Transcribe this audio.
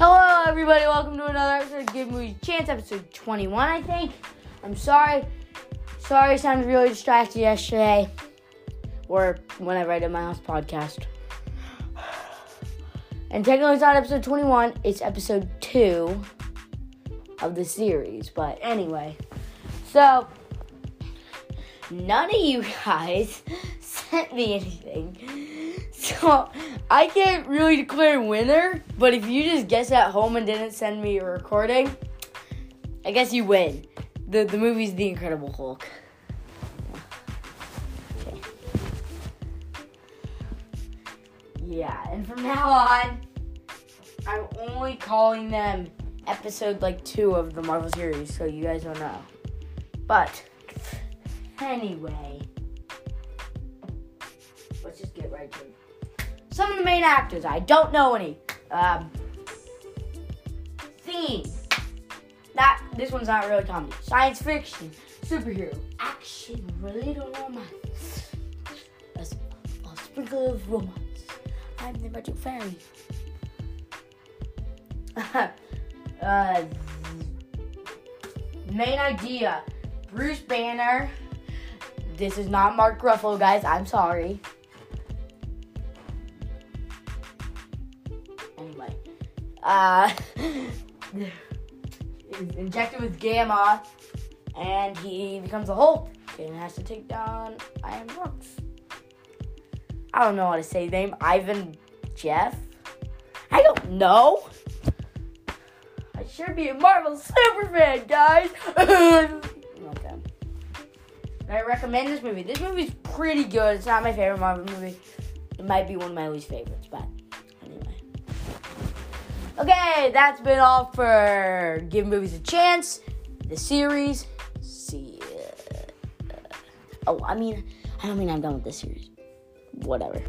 everybody. Welcome to another episode of Give Movies a Chance, episode 21, I think. I'm sorry. Sorry, I sounded really distracted yesterday. Or whenever I did my house podcast. And technically, it's not episode 21, it's episode 2 of the series. But anyway, so none of you guys sent me anything. So I can't really declare winner, but if you just guess at home and didn't send me a recording, I guess you win. The the movie's The Incredible Hulk. Okay. Yeah, and from now on, I'm only calling them episode like two of the Marvel series, so you guys don't know. But anyway, let's just get right to it. Some of the main actors, I don't know any. Um, theme. That this one's not really comedy. Science fiction, superhero, action, related romance. A, a sprinkle of romance. I'm the magic fairy. uh, main idea Bruce Banner. This is not Mark Ruffalo, guys. I'm sorry. Anyway, uh, injected with gamma, and he becomes a Hulk and has to take down Iron Brooks. I don't know how to say his name. Ivan Jeff. I don't know. I should be a Marvel super fan, guys. okay. I recommend this movie. This movie's pretty good. It's not my favorite Marvel movie. It might be one of my least favorites, but. Okay, that's been all for Give Movies a Chance, the series. See ya. Oh, I mean, I don't mean I'm done with this series. Whatever.